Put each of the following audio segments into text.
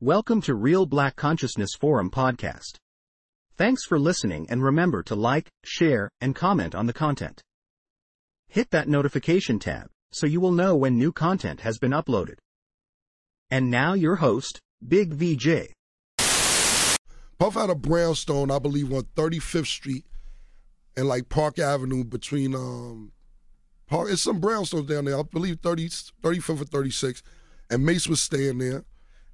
Welcome to Real Black Consciousness Forum podcast. Thanks for listening and remember to like, share, and comment on the content. Hit that notification tab so you will know when new content has been uploaded. And now your host, Big VJ. Puff had a brownstone, I believe, on 35th Street and like Park Avenue between um Park. It's some brownstones down there. I believe 30, 35th or 36. And Mase was staying there.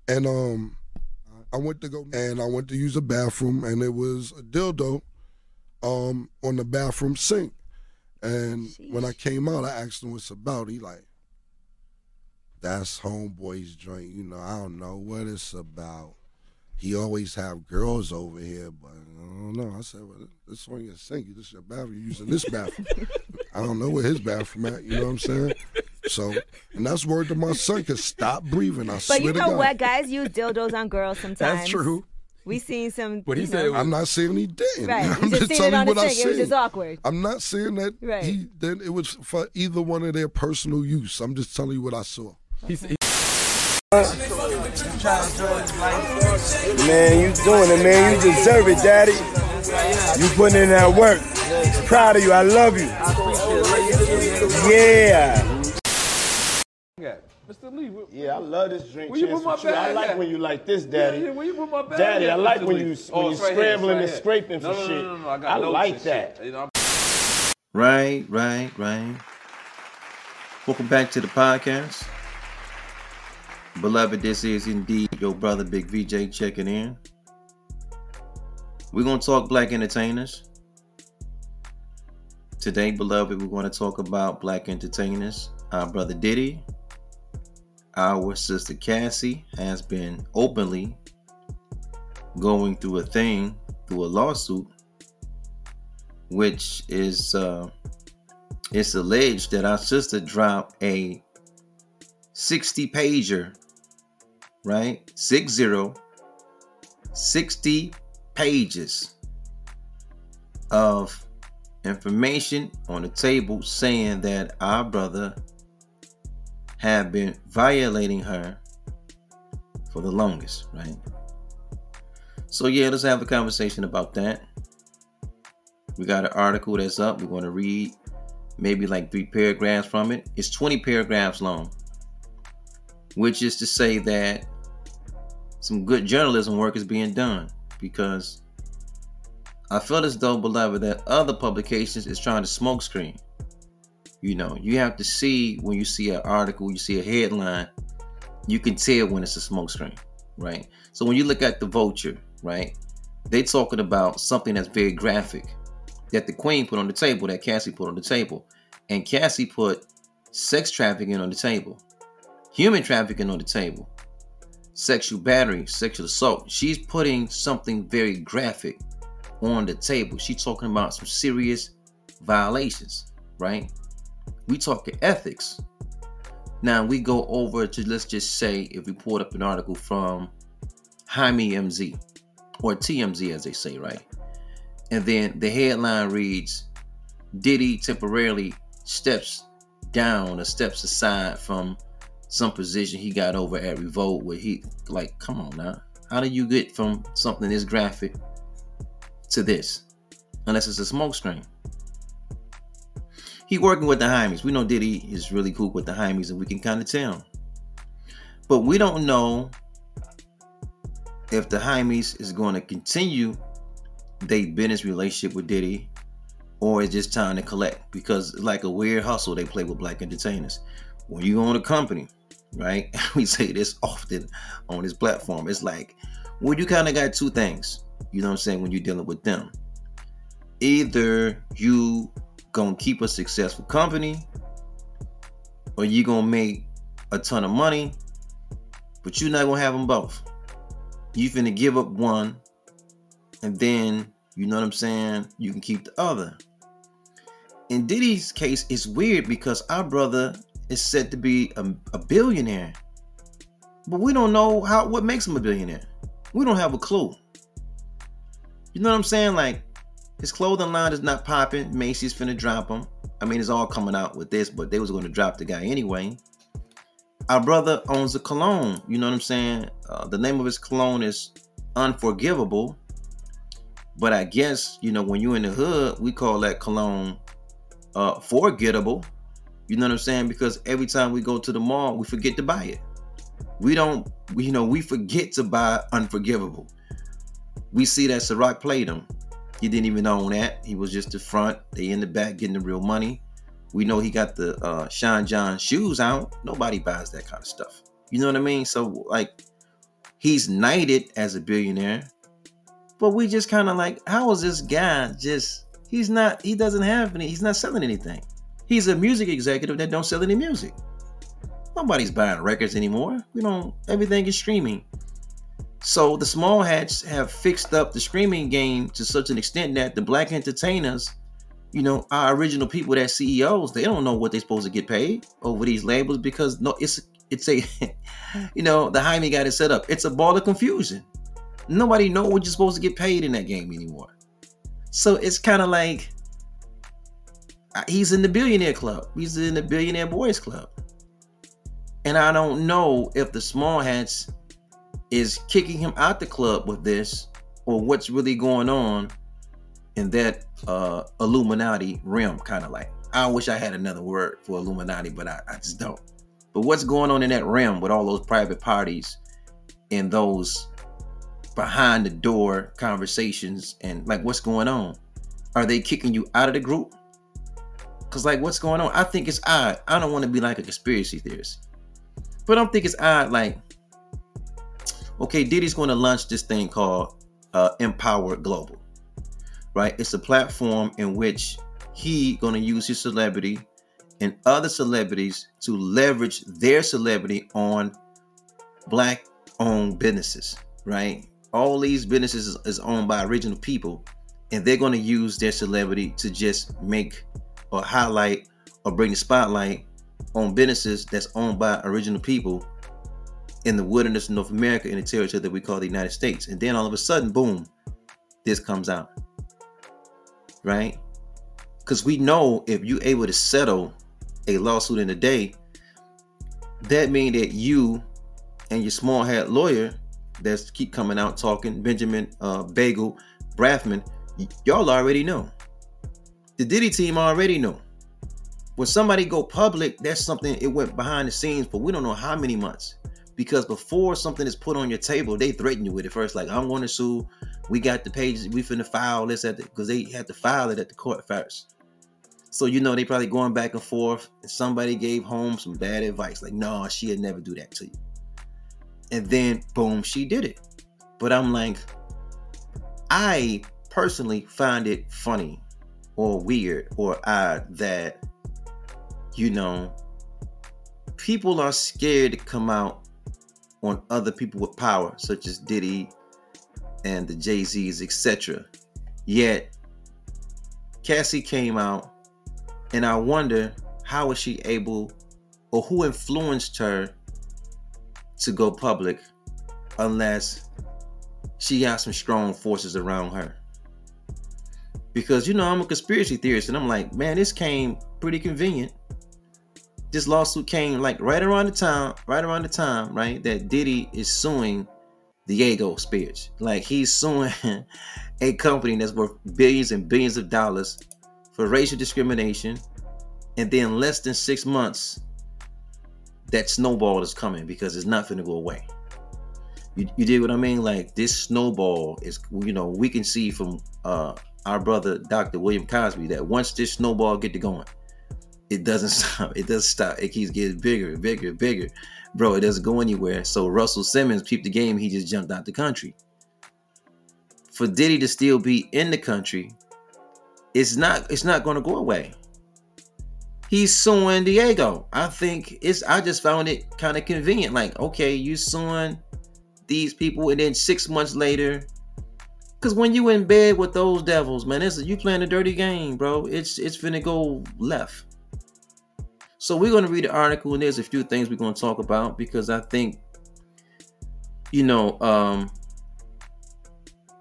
And um I went to go and I went to use the bathroom and it was a dildo um on the bathroom sink. And when I came out, I asked him what's about. He like, that's homeboy's joint. You know, I don't know what it's about. He always have girls over here, but I don't know. I said, well, this on your sink. This is your bathroom. You're using this bathroom. I don't know where his bathroom at. You know what I'm saying? So, and that's word to my son. Cause stop breathing. I But swear you to know God. what, guys? Use dildos on girls sometimes. That's true. We seen some. But he said was- I'm not saying he didn't. Right. I'm You just telling you what I sink. It was just awkward. I'm not saying that Right. he that it was for either one of their personal use. I'm just telling you what I saw. He's, he, Man, you doing it, man. You deserve it, daddy. You putting in that work. Proud of you. I love you. Yeah. Mr. Lee, Yeah, I love this drink. Where you put my with you. I like at? when you like this, daddy. Yeah, yeah, where you put my bag Daddy, at, I like when you Oh, when it's you right here, scrambling right and here. scraping no, for no, shit. No, no, no, I, got I like that. shit. Right, right, right. Welcome back to the podcast. Beloved, this is indeed your brother Big VJ checking in. We're going to talk black entertainers. Today, beloved, we're going to talk about black entertainers. Our brother Diddy, our sister Cassie has been openly going through a thing, through a lawsuit, which is uh, it's alleged that our sister dropped a 60 pager, right? Six zero, 60 pages of information on the table saying that our brother had been violating her for the longest, right? So, yeah, let's have a conversation about that. We got an article that's up. We want to read maybe like three paragraphs from it. It's 20 paragraphs long, which is to say that some good journalism work is being done because I feel as though, beloved, that other publications is trying to smokescreen. You know, you have to see when you see an article, you see a headline, you can tell when it's a smokescreen, right? So when you look at the Vulture, right, they talking about something that's very graphic that the Queen put on the table, that Cassie put on the table, and Cassie put sex trafficking on the table, human trafficking on the table, sexual battery, sexual assault. She's putting something very graphic on the table. She's talking about some serious violations, right? We talking ethics. Now we go over to let's just say if we pulled up an article from Jaime MZ or TMZ as they say, right? And then the headline reads Diddy temporarily steps down or steps aside from some position he got over at Revolt where he like, come on now. How do you get from something this graphic to this? Unless it's a smoke screen. He working with the Heimies. We know Diddy is really cool with the Heimies, and we can kind of tell. But we don't know if the Heimies is going to continue their business relationship with Diddy, or it's just time to collect because it's like a weird hustle they play with black entertainers. When you own a company, right? We say this often on this platform. It's like, well, you kind of got two things. You know what I'm saying? When you're dealing with them, either you gonna keep a successful company, or you gonna make a ton of money, but you're not gonna have them both. You finna give up one, and then you know what I'm saying. You can keep the other. In Diddy's case, it's weird because our brother is said to be a, a billionaire, but we don't know how what makes him a billionaire. We don't have a clue. You know what I'm saying? Like his clothing line is not popping. Macy's finna drop him. I mean, it's all coming out with this, but they was going to drop the guy anyway. our brother owns a cologne. You know what I'm saying? Uh, the name of his cologne is Unforgivable. But I guess, you know, when you're in the hood, we call that cologne uh, forgettable. You know what I'm saying? Because every time we go to the mall, we forget to buy it. We don't, you know, we forget to buy Unforgivable. We see that Ciroc played him. He didn't even own that. He was just the front. They in the back getting the real money. We know he got the uh Sean John shoes out. Nobody buys that kind of stuff. You know what I mean? So like he's knighted as a billionaire, but we just kind of like, how is this guy just he's not he doesn't have any, he's not selling anything. He's a music executive that don't sell any music. Nobody's buying records anymore. We don't everything is streaming. So the small hats have fixed up the streaming game to such an extent that the black entertainers you know, our original people that CEOs, they don't know what they're supposed to get paid over these labels because no, it's it's a you know, the Jaime got it set up. It's a ball of confusion. Nobody know what you're supposed to get paid in that game anymore. So it's kind of like uh, he's in the billionaire club. He's in the billionaire boys club. And I don't know if the small hats is kicking him out the club with this or what's really going on in that uh Illuminati realm, kind of like. I wish I had another word for Illuminati, but I, I just don't. But what's going on in that realm with all those private parties and those behind the door conversations and like what's going on? Are they kicking you out of the group? Cause like what's going on? I think it's odd. I don't want to be like a conspiracy theorist. But I don't think it's odd, like, okay, Diddy's going to launch this thing called uh, Empower Global right? It's a platform in which he going to use his celebrity and other celebrities to leverage their celebrity on black owned businesses, right? All these businesses is owned by original people and they're going to use their celebrity to just make or highlight or bring the spotlight on businesses that's owned by original people in the wilderness of North America in the territory that we call the United States. And then all of a sudden, boom, this comes out right? Because we know if you're able to settle a lawsuit in a day, that means that you and your small hat lawyer that's keep coming out talking, Benjamin uh, Bagel Brafman, y- y'all already know. The Diddy team already know. When somebody go public, that's something it went behind the scenes for we don't know how many months. Because before something is put on your table, they threaten you with it first, like I'm going to sue, we got the pages, we finna file this at the because they had to file it at the court first. So you know they probably going back and forth, and somebody gave home some bad advice, like, no, she'd never do that to you. And then boom, she did it. But I'm like, I personally find it funny or weird or odd that, you know, people are scared to come out on other people with power, such as Diddy, and the Jay Z's, etc. Yet Cassie came out, and I wonder how was she able, or who influenced her to go public, unless she got some strong forces around her. Because you know I'm a conspiracy theorist, and I'm like, man, this came pretty convenient. This lawsuit came like right around the time, right around the time, right, that Diddy is suing Diageo Spears. Like he's suing a company that's worth billions and billions of dollars for racial discrimination, and then less than six months, that snowball is coming because it's not going to go away. You, you did what I mean? Like this snowball is, you know, we can see from uh, our brother Dr. William Cosby that once this snowball get to going, it doesn't stop. It doesn't stop. It keeps getting bigger, bigger, bigger bro, it doesn't go anywhere. So Russell Simmons peeped the game. He just jumped out the country. For Diddy to still be in the country, it's not it's not going to go away. He's suing Diageo. I think it's. I just found it kind of convenient. Like, okay, you suing these people, and then six months later, because when you in bed with those devils, man, it's you playing a dirty game, bro. It's it's finna go left. So we're going to read the article, and there's a few things we're going to talk about because I think, you know, um,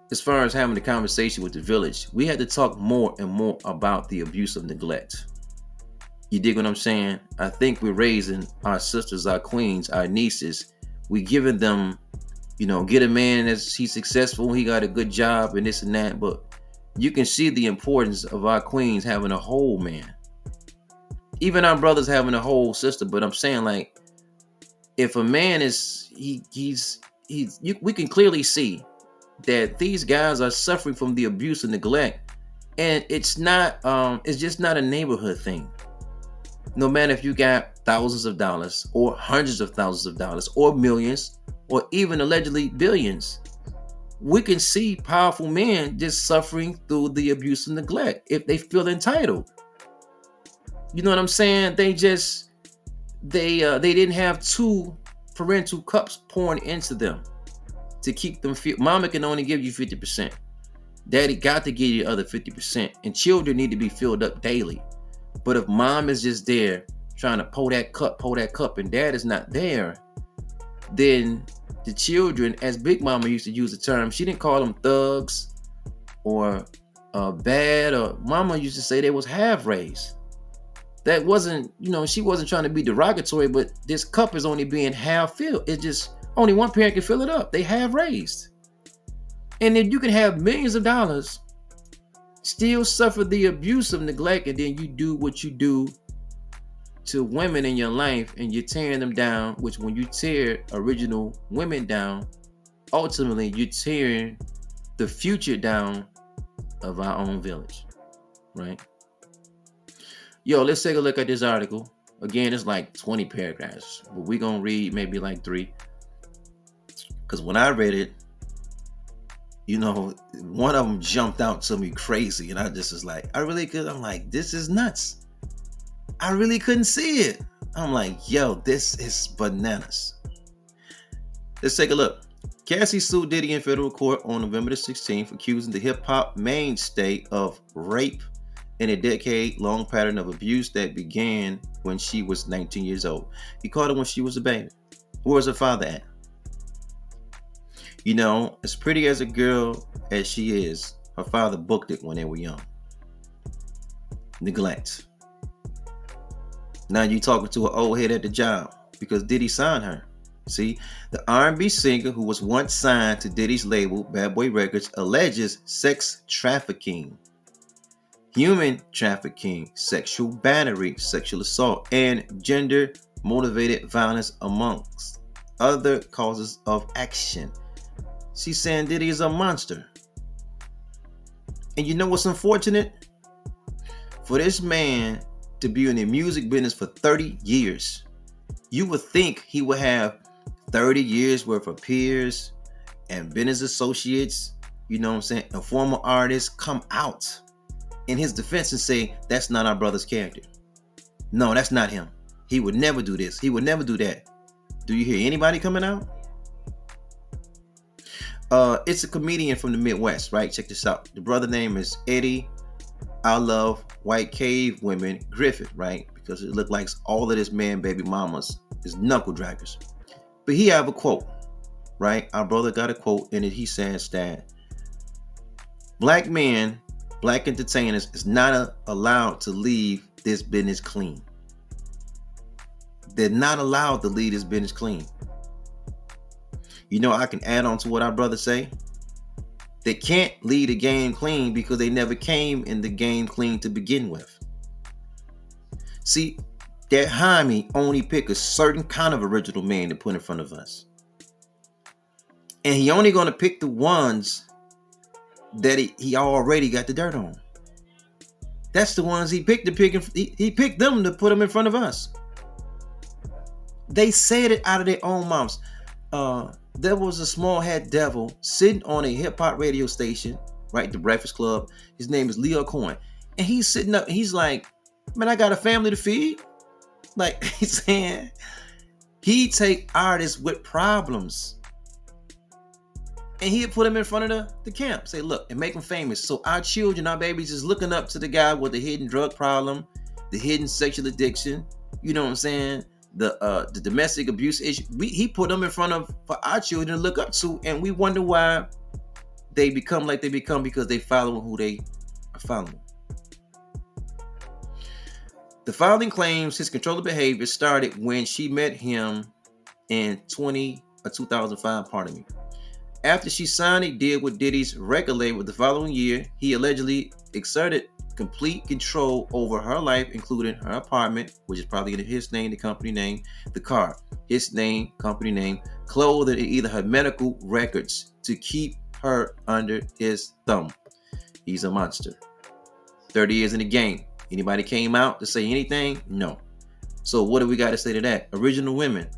as far as having the conversation with the village, we had to talk more and more about the abuse of neglect. You dig what I'm saying? I think we're raising our sisters, our queens, our nieces. We're giving them, you know, get a man as he's successful, he got a good job and this and that. But you can see the importance of our queens having a whole man. Even our brothers having a whole sister. But I'm saying like, if a man is he he's he's you, we can clearly see that these guys are suffering from the abuse and neglect and it's not um it's just not a neighborhood thing no matter if you got thousands of dollars or hundreds of thousands of dollars or millions or even allegedly billions we can see powerful men just suffering through the abuse and neglect if they feel entitled you know what i'm saying? They just they uh they didn't have two parental cups pouring into them to keep them feel mama can only give you 50% daddy got to give you the other 50% and children need to be filled up daily. But if mom is just there trying to pull that cup, pull that cup, and dad is not there, then the children, as Big Mama used to use the term, she didn't call them thugs or uh, bad, or Mama used to say they was half raised. That wasn't, you know, she wasn't trying to be derogatory, but this cup is only being half filled. It just only one parent can fill it up. They have raised. And then you can have millions of dollars still suffer the abuse of neglect, and then you do what you do to women in your life and you're tearing them down, which when you tear original women down, ultimately you're tearing the future down of our own village. Right? Yo, let's take a look at this article. Again, it's like 20 paragraphs, but we're gonna read maybe like three. Because when I read it, you know, one of them jumped out to me crazy, and I just was like, I really could. I'm like, this is nuts. I really couldn't see it. I'm like, yo, this is bananas. Let's take a look. Cassie sued Diddy in federal court on November the 16th, accusing the hip hop mainstay of rape in a decade long pattern of abuse that began when she was 19 years old. He caught her when she was a baby. Where was her father at? You know, as pretty as a girl as she is, her father booked it when they were young. Neglect. Now you talking to an old head at the job because Diddy signed her. See, the R&B singer who was once signed to Diddy's label, Bad Boy Records, alleges sex trafficking, human trafficking, sexual battery, sexual assault, and gender motivated violence amongst other causes of action. She's saying Diddy is a monster. And you know what's unfortunate? For this man to be in the music business for 30 years, you would think he would have 30 years worth of peers and business associates, you know what I'm saying, and former artists come out in his defense and say, that's not our brother's character. No, that's not him. He would never do this. He would never do that. Do you hear anybody coming out? Uh, it's a comedian from the Midwest, right? Check this out. The brother name is Eddie. I love white cave women Griffin, right? Because it looked like all of this man baby mamas is knuckle draggers. But he have a quote, right? Our brother got a quote in it. He says that black men, black entertainers is not a, allowed to leave this business clean. They're not allowed to leave this business clean. You know, I can add on to what our brothers say. They can't lead a game clean because they never came in the game clean to begin with. See, that Jaime only pick a certain kind of original man to put in front of us. And he only gonna pick the ones that he, he already got the dirt on. That's the ones he picked to pick. He, he picked them to put them in front of us. They said it out of their own mouths. Uh, there was a small head devil sitting on a hip hop radio station, right? The Breakfast Club. His name is Lyor Cohen. And he's sitting up, he's like, Man, I got a family to feed. Like he's saying, he take artists with problems. And he'd put them in front of the, the camp, say, look, and make them famous. So our children, our babies is looking up to the guy with the hidden drug problem, the hidden sexual addiction, you know what I'm saying? the uh the domestic abuse issue we, he put them in front of for our children to look up to and we wonder why they become like they become because they follow who they are following The filing claims his controlling behavior started when she met him in 20 or 2005, pardon me. After she signed a deal with Diddy's record label the following year, he allegedly exerted complete control over her life, including her apartment, which is probably his name, the company name, the car, his name, company name, clothing, and either her medical records to keep her under his thumb. He's a monster. 30 years in the game. Anybody came out to say anything? No. So what do we got to say to that? Original women.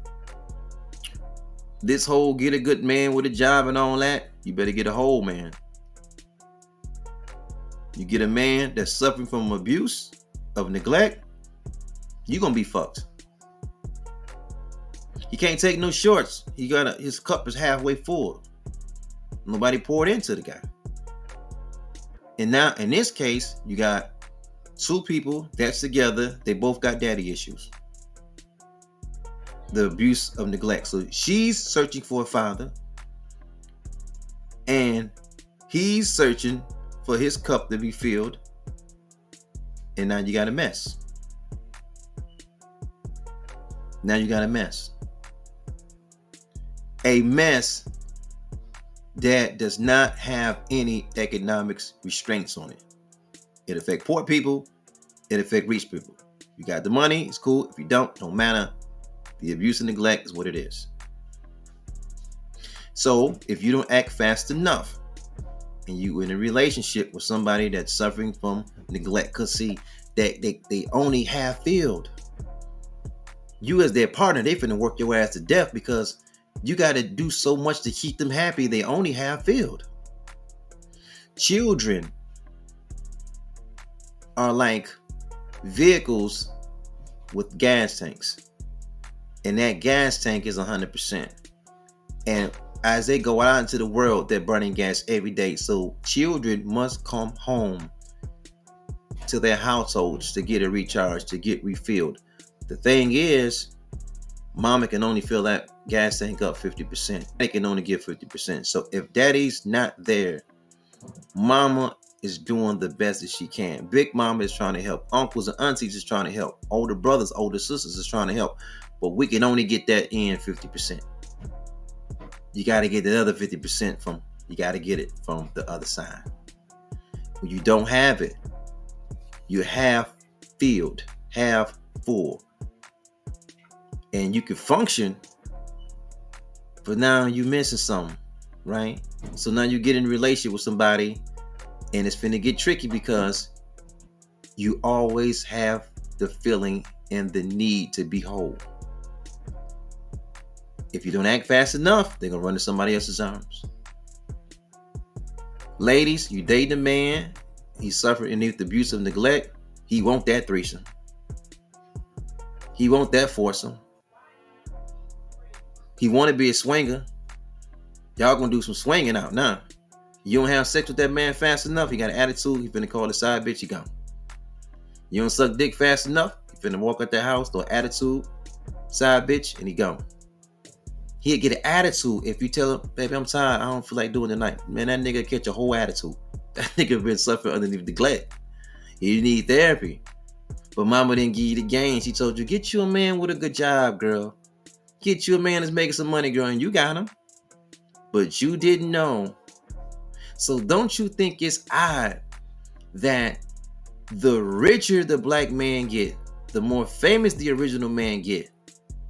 This whole get a good man with a job and all that, you better get a whole man. You get a man that's suffering from abuse, of neglect, you're gonna be fucked. He can't take no shorts. He got a, his cup is halfway full. Nobody poured into the guy. And now in this case, you got two people that's together. They both got daddy issues. The abuse of neglect. So she's searching for a father, and he's searching for his cup to be filled. And now you got a mess. Now you got a mess. A mess that does not have any economics restraints on it. It affect poor people, it affect rich people. You got the money, it's cool. If you don't, don't matter. The abuse and neglect is what it is. So if you don't act fast enough, and you in a relationship with somebody that's suffering from neglect, cause see, that they, they only half filled. You as their partner, they finna work your ass to death because you got to do so much to keep them happy. They only have filled. Children are like vehicles with gas tanks. And that gas tank is 100%. And as they go out into the world, they're burning gas every day. So children must come home to their households to get a recharge, to get refilled. The thing is, mama can only fill that gas tank up 50%. They can only give 50%. So if daddy's not there, mama is doing the best that she can. Big mama is trying to help. Uncles and aunties is trying to help. Older brothers, older sisters is trying to help. But we can only get that in 50%. You got to get the other 50% from, you got to get it from the other side. When you don't have it, you half filled, half full and you can function but now you're missing something right so now you get in relationship with somebody and it's finna get tricky because you always have the feeling and the need to be whole if you don't act fast enough they're gonna run to somebody else's arms ladies you date a man he suffered beneath the abuse of neglect he want that threesome he want that foursome he want to be a swinger. Y'all gonna do some swinging out now. You don't have sex with that man fast enough. He got an attitude. He finna call the side bitch. He gone. You don't suck dick fast enough. He finna walk out that house, throw attitude, side bitch, and he gone. He'll get an attitude if you tell him, baby, I'm tired. I don't feel like doing tonight. Man, that nigga catch a whole attitude. That nigga been suffering underneath the neglect. He need therapy. But mama didn't give you the game. She told you, get you a man with a good job, girl. Get you a man that's making some money, girl, and you got him. But you didn't know. So don't you think it's odd that the richer the black man get, the more famous the original man get,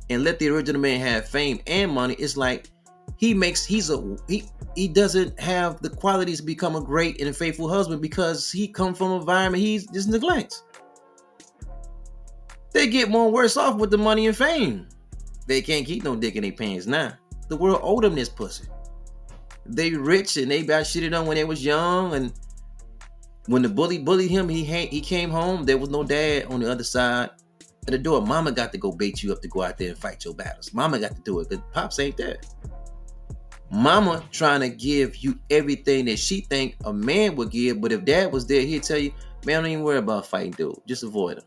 and let the original man have fame and money, it's like he makes he's a he he doesn't have the qualities to become a great and faithful husband because he come from an environment he's just neglects. They get more worse off with the money and fame. They can't keep no dick in their pants now. The world owed them this pussy. They rich and they got shitted on when they was young and when the bully bullied him, he he came home. There was no dad on the other side of the door. Mama got to go bait you up to go out there and fight your battles. Mama got to do it because pops ain't there. Mama trying to give you everything that she think a man would give, but if dad was there, he'd tell you, man, don't even worry about fighting, dude. Just avoid him.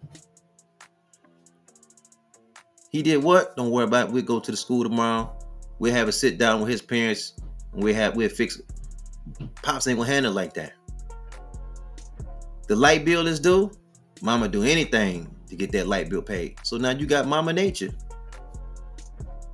He did what? Don't worry about it. We'll go to the school tomorrow. We'll have a sit down with his parents and we'll have we'll fix it. Pops ain't gonna handle like that. The light bill is due. Mama do anything to get that light bill paid. So now you got mama nature.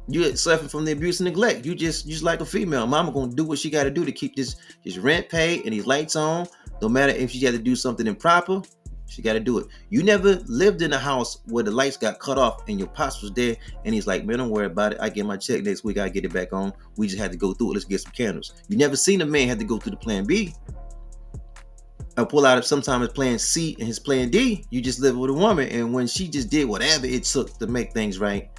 You suffering from the abuse and neglect. You just you just like a female. Mama gonna do what she gotta do to keep this this rent paid and these lights on. No matter if she got to do something improper, she got to do it. You never lived in a house where the lights got cut off and your pops was there and he's like, man, don't worry about it. I get my check next week. I get it back on. We just had to go through it. Let's get some candles. You never seen a man had to go through the plan B. I pull out of sometimes plan C and his plan D. You just live with a woman, and when she just did whatever it took to make things right.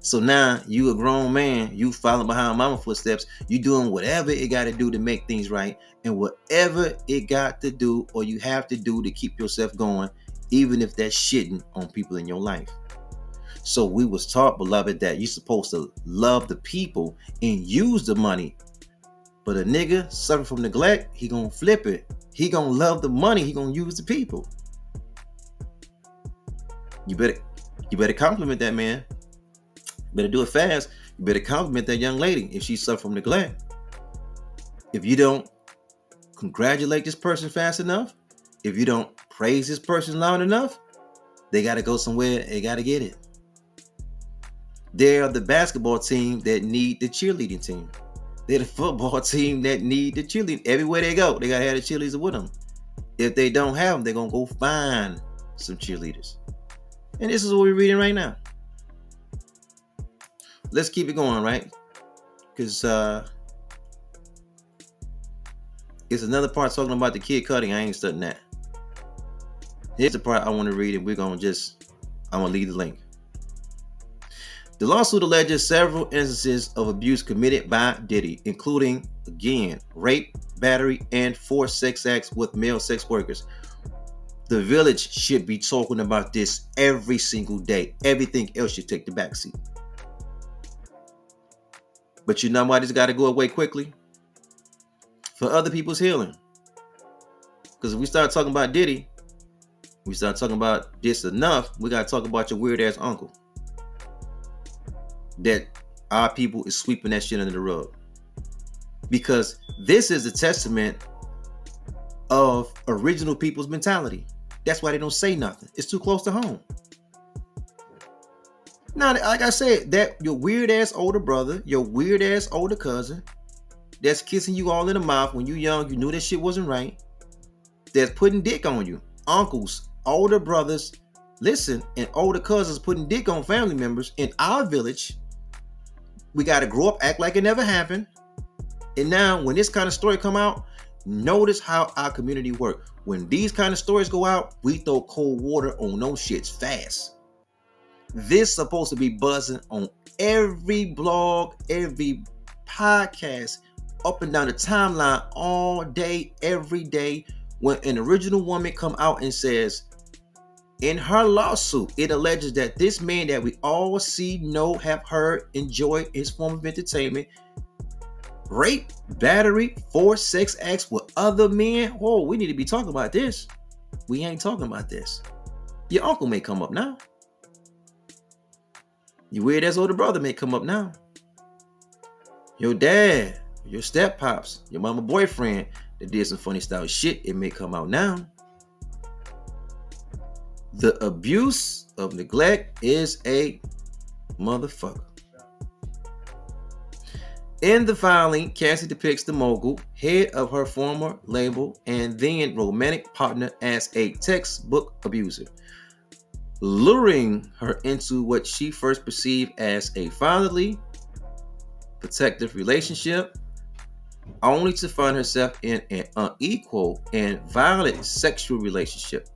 So now you a grown man, you following behind mama footsteps, you doing whatever it got to do to make things right, and whatever it got to do or you have to do to keep yourself going, even if that's shitting on people in your life. So we was taught, beloved, that you're supposed to love the people and use the money. But a nigga suffer from neglect, he gonna flip it. He gonna love the money, he gonna use the people. You better you better compliment that man. better do it fast. You better compliment that young lady if she suffer from neglect. If you don't congratulate this person fast enough, if you don't praise this person loud enough, they got to go somewhere. They got to get it. They're the basketball team that need the cheerleading team. They're the football team that need the cheerleading. Everywhere they go, they got to have the cheerleaders with them. If they don't have them, they're to go find some cheerleaders. And this is what we're reading right now. Let's keep it going, right? Because uh, it's another part talking about the Kid Cudi. I ain't studying that. Here's the part I want to read, and we're gonna just I'm gonna leave the link. The lawsuit alleges several instances of abuse committed by Diddy, including again rape, battery, and forced sex acts with male sex workers. The village should be talking about this every single day. Everything else should take the backseat. But you know why this got to go away quickly? For other people's healing. Because if we start talking about Diddy, we start talking about this enough, we got to talk about your weird ass uncle. That our people is sweeping that shit under the rug. Because this is a testament of original people's mentality. That's why they don't say nothing. It's too close to home. Now, like I said, that your weird ass older brother, your weird ass older cousin, that's kissing you all in the mouth when you young, you knew that shit wasn't right. That's putting dick on you. Uncles, older brothers, listen, and older cousins putting dick on family members in our village. We got to grow up, act like it never happened. And now, when this kind of story come out, notice how our community work. When these kind of stories go out, we throw cold water on those shits fast. This supposed to be buzzing on every blog, every podcast, up and down the timeline all day, every day. When an original woman come out and says, in her lawsuit, it alleges that this man that we all see, know, have heard, enjoy his form of entertainment, rape, battery, forced sex acts with other men. Whoa, we need to be talking about this. We ain't talking about this. Your uncle may come up now. Your weird ass older brother may come up now. Your dad, your step pops, your mama boyfriend that did some funny style shit, it may come out now. The abuse of neglect is a motherfucker. In the filing, Cassie depicts the mogul, head of her former label and then romantic partner, as a textbook abuser luring her into what she first perceived as a fatherly, protective relationship, only to find herself in an unequal and violent sexual relationship.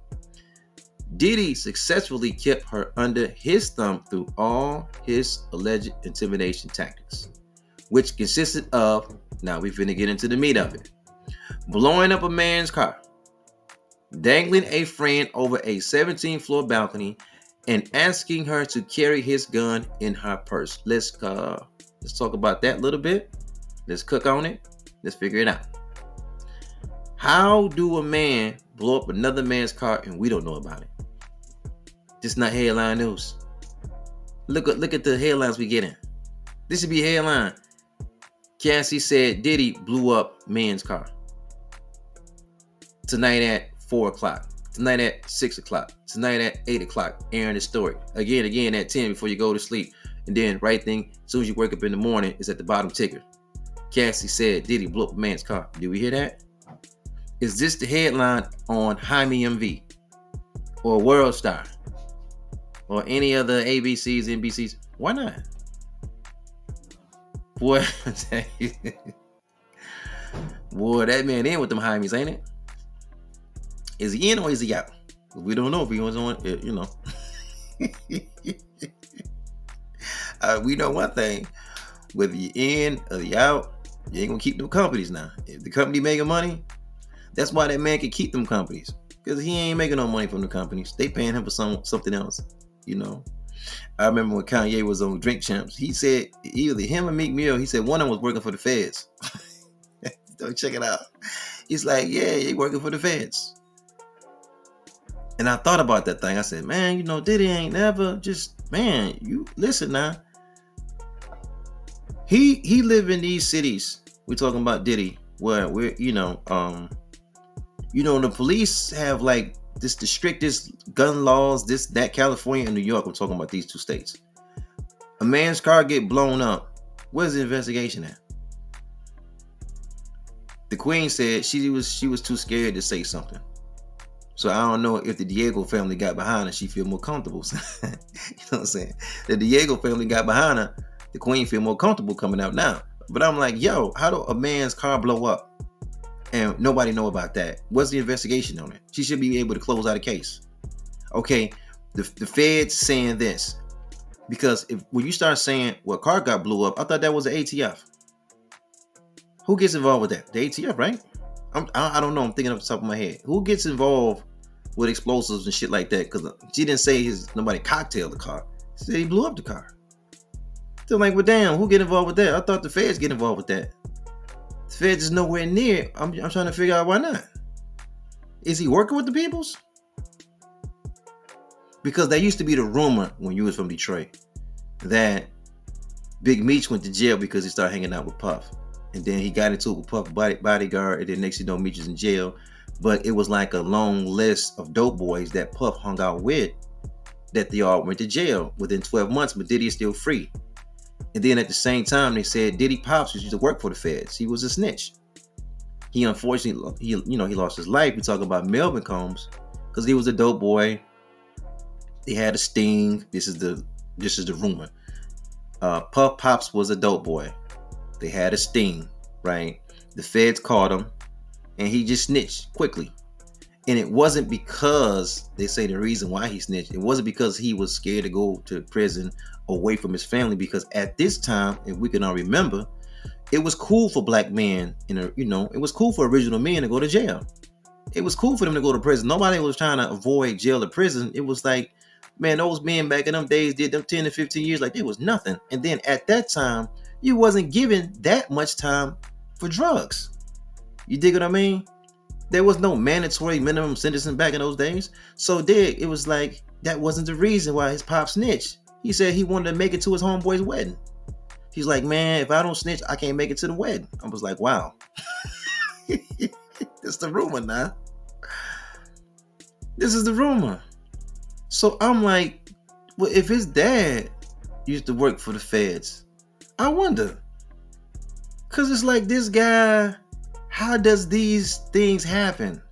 Diddy successfully kept her under his thumb through all his alleged intimidation tactics, which consisted of, now we're finna get into the meat of it, blowing up a man's car, dangling a friend over a 17 floor balcony and asking her to carry his gun in her purse. Let's uh let's talk about that a little bit. Let's cook on it. Let's figure it out. How do a man blow up another man's car and we don't know about it? This not headline news. Look at look at the headlines we getting. This should be headline. Cassie said Diddy blew up man's car tonight at four o'clock. Tonight at 6 o'clock. Tonight at 8 o'clock, airing the story. Again, again at 10 before you go to sleep. And then, right thing, as soon as you wake up in the morning, is at the bottom ticker. Cassie said Diddy blew up man's car. Did we hear that? Is this the headline on Jaime MV? Or World Star? Or any other ABCs, NBCs? Why not? Boy, boy, that man in with them Jaimes, ain't it? Is he in or is he out? We don't know if he was on, uh, you know. uh, we know one thing: whether you in or you out, you ain't gonna keep them companies now. If the company making money, that's why that man can keep them companies because he ain't making no money from the companies. They paying him for some something else, you know. I remember when Kanye was on Drink Champs, he said either him or Meek Mill, he said one of them was working for the feds. Don't check it out. He's like, yeah, he working for the feds. And I thought about that thing. I said, man, you know, Diddy ain't never just, man, you listen now. He he live in these cities. We're talking about Diddy, where we're, you know, um, you know, the police have like this the strictest gun laws, this, that, California and New York. I'm talking about these two states. A man's car get blown up. Where's the investigation at? The queen said she was she was too scared to say something. So I don't know if the Diageo family got behind her, she feel more comfortable. you know what I'm saying? The Diageo family got behind her, the queen feel more comfortable coming out now. But I'm like, yo, how do a man's car blow up? And nobody know about that. What's the investigation on it? She should be able to close out a case. Okay, the, the Fed's saying this. Because if when you start saying, well, car got blew up, I thought that was the ATF. Who gets involved with that? The ATF, right? I'm, I, don't know. I'm thinking off the top of my head. Who gets involved with explosives and shit like that? Because uh, she didn't say his nobody cocktailed the car. She said he blew up the car. So I'm like, well, damn, who get involved with that? I thought the feds get involved with that. Feds is nowhere near. I'm, I'm trying to figure out why not. Is he working with the peoples? Because that used to be the rumor when you was from Detroit that Big Meech went to jail because he started hanging out with Puff. And then he got into it with Puff body, bodyguard, and then next you know Meech is in jail. But it was like a long list of dope boys that Puff hung out with that they all went to jail within 12 months, but Diddy is still free. And then at the same time, they said Diddy Pops used to work for the feds. He was a snitch. He unfortunately, he you know, he lost his life. We talk about Melvin Combs because he was a dope boy. They had a sting. This is the this is the rumor. Uh, Puff Pops was a dope boy. They had a sting, right? The feds caught him, and he just snitched quickly. And it wasn't because they say the reason why he snitched. It wasn't because he was scared to go to prison away from his family. Because at this time, if we can all remember, it was cool for black men, in a, you know, it was cool for original men to go to jail. It was cool for them to go to prison. Nobody was trying to avoid jail or prison. It was like, man, those men back in them days did them 10 to 15 years like it was nothing. And then at that time, you wasn't given that much time for drugs. You dig what I mean? There was no mandatory minimum sentencing back in those days. So dig, it was like that wasn't the reason why his pop snitched. He said he wanted to make it to his homeboy's wedding. He's like, man, if I don't snitch, I can't make it to the wedding. I was like, wow. That's the rumor now. This is the rumor. So I'm like, well, if his dad used to work for the feds, I wonder. Cause it's like this guy, how does these things happen?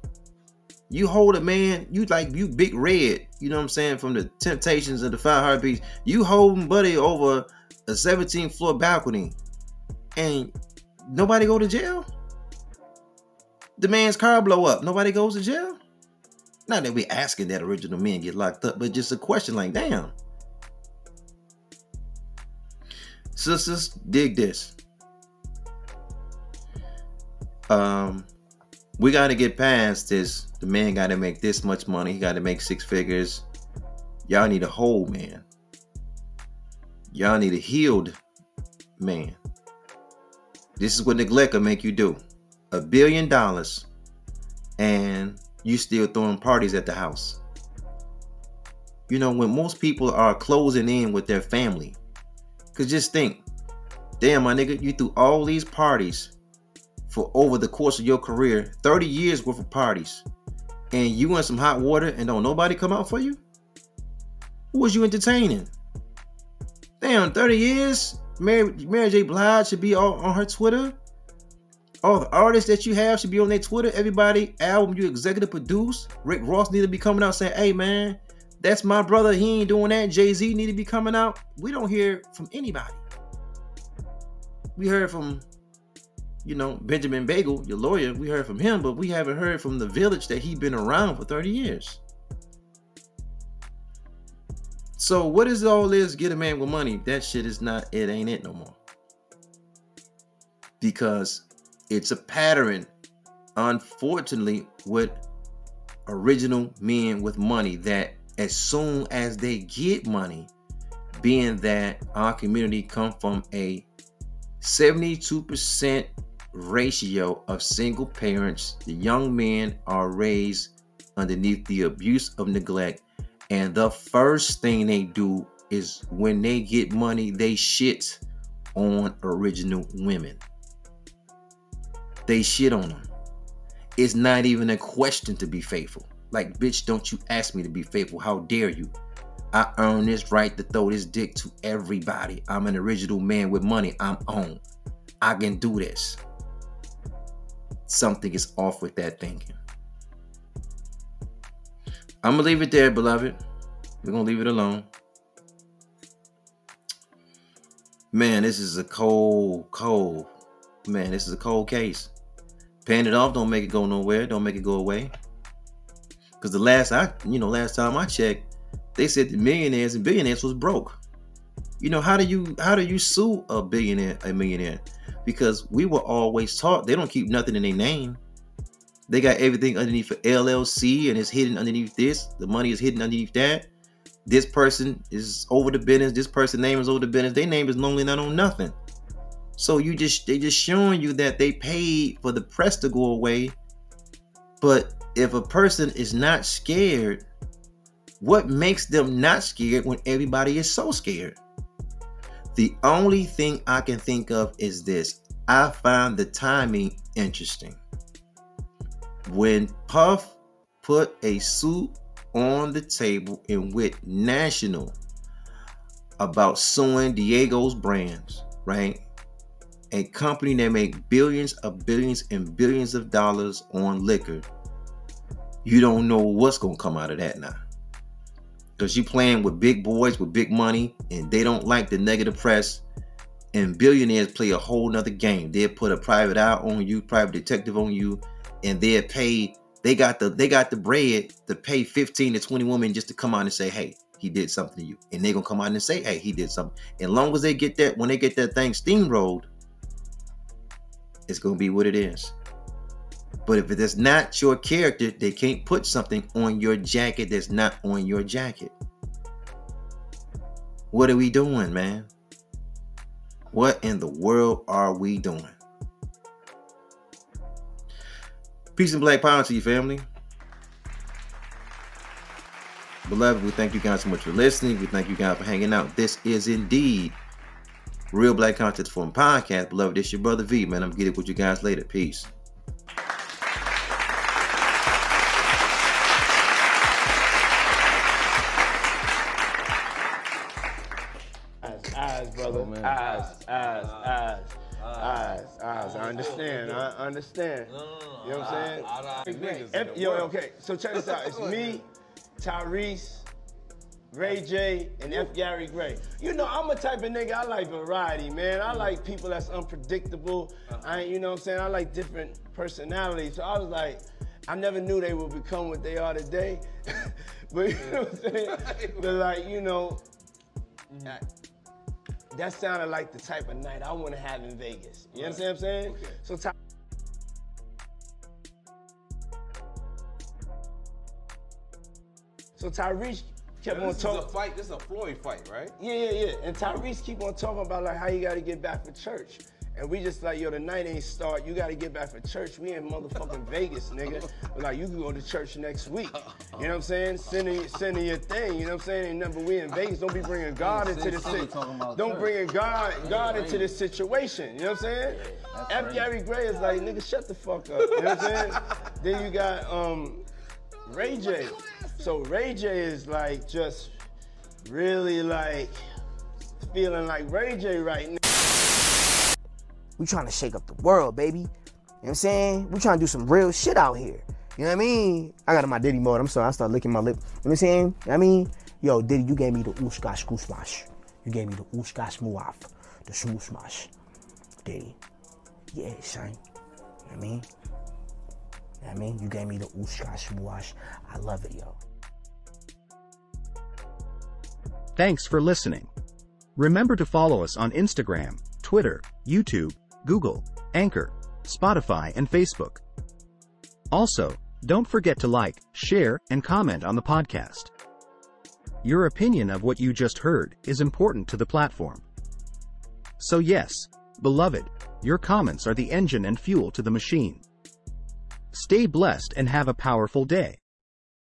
You hold a man, you like you big red, you know what I'm saying, from the temptations of the five heartbeats. You holding buddy over a 17 floor balcony and nobody go to jail? The man's car blow up, nobody goes to jail? Not that we asking that original men get locked up, but just a question like, damn. Sisters, dig this. Um, we got to get past this. The man got to make this much money. He got to make six figures. Y'all need a whole man. Y'all need a healed man. This is what neglect will make you do. A billion dollars, and you still throwing parties at the house. You know, when most people are closing in with their family, because just think, damn, my nigga, you threw all these parties for over the course of your career 30 years worth of parties and you in some hot water and don't nobody come out for you? Who was you entertaining? Damn, 30 years? Mary, Mary J. Blige should be all on her Twitter. All the artists that you have should be on their Twitter. Everybody, album you executive produce. Rick Ross need to be coming out saying, hey man, that's my brother. He ain't doing that. Jay-Z need to be coming out. We don't hear from anybody. We heard from, you know, Benjamin Bagel, your lawyer. We heard from him, but we haven't heard from the village that he been around for 30 years. So what is all this get a man with money? That shit is not, it ain't it no more. Because it's a pattern, unfortunately, with original men with money that as soon as they get money, being that our community come from a 72% ratio of single parents, the young men are raised underneath the abuse of neglect. And the first thing they do is when they get money, they shit on original women. They shit on them. It's not even a question to be faithful. Like, bitch, don't you ask me to be faithful. How dare you? I earn this right to throw this dick to everybody. I'm an original man with money. I'm on. I can do this. Something is off with that thinking. I'm gonna leave it there, beloved. We're gonna leave it alone. Man, this is a cold, cold. Man, this is a cold case. Paying it off don't make it go nowhere. Don't make it go away. Because the last I, you know, last time I checked, they said the millionaires and billionaires was broke. You know, how do you how do you sue a billionaire, a millionaire? Because we were always taught they don't keep nothing in their name. They got everything underneath for LLC and it's hidden underneath this. The money is hidden underneath that. This person is over the business. This person's name is over the business. Their name is normally not on nothing. So you just they just showing you that they paid for the press to go away. But if a person is not scared, what makes them not scared when everybody is so scared? The only thing I can think of is this. I find the timing interesting. When Puff put a suit on the table and went national about suing Diageo's brands, right? A company that make billions of billions and billions of dollars on liquor. You don't know what's gonna come out of that now. Because you're playing with big boys with big money and they don't like the negative press. And billionaires play a whole nother game. They'll put a private eye on you, private detective on you, and they'll pay they got the they got the bread to pay 15 to 20 women just to come out and say, hey, he did something to you. And they're gonna come out and say, hey, he did something. And long as they get that, when they get that thing steamrolled, it's gonna be what it is. But if it is not your character, they can't put something on your jacket that's not on your jacket. What are we doing, man? What in the world are we doing? Peace and black power to you, family. Beloved, we thank you guys so much for listening. We thank you guys for hanging out. This is indeed Real Black Content Forum Podcast. Beloved, this your brother V, man. I'm getting with you guys later. Peace. Eyes, brother. eyes, eyes, eyes, eyes, eyes. I understand. I understand. You know what I'm saying? F- yo, okay. So check this out. It's me, Tyrese, Ray J, and F. Gary Gray. You know, I'm a type of nigga. I like variety, man. I like people that's unpredictable. I, you know what I'm saying? I like different personalities. So I was like, I never knew they would become what they are today. but you know what I'm saying? but like, you know, I- that sounded like the type of night I want to have in Vegas. You understand what I'm saying? So Ty- So Tyrese kept on talking. This is a fight. This is a Floyd fight, right? Yeah, yeah, yeah. And Tyrese keep on talking about like how you gotta get back for church. And we just like, yo, the night ain't start. You gotta get back for church. We in motherfucking Vegas, nigga. But like, you can go to church next week. You know what I'm saying? Sending, sending your thing. You know what I'm saying? Ain't nothing we in Vegas. Don't be bringing God into this silly shit. talking about Don't church. bring God, God into this situation. You know what I'm saying? F. Gary Gray is like, nigga, shut the fuck up. You know what I'm saying? then you got um, Ray J. So Ray J is like just really like feeling like Ray J right now. We trying to shake up the world, baby. You know what I'm saying? We trying to do some real shit out here. You know what I mean? I got in my Diddy mode. I'm sorry, I start licking my lip. You know what I'm saying? You know I mean? Yo, Diddy, you gave me the ooshkash smash. You gave me the ooshkash muaf. The smooth smash. Diddy. Yeah, son. You know what I mean? You know I mean? You gave me the ooshkash muash. I love it, yo. Thanks for listening. Remember to follow us on Instagram, Twitter, YouTube, Google, Anchor, Spotify, and Facebook. Also, don't forget to like, share, and comment on the podcast. Your opinion of what you just heard is important to the platform. So yes, beloved, your comments are the engine and fuel to the machine. Stay blessed and have a powerful day.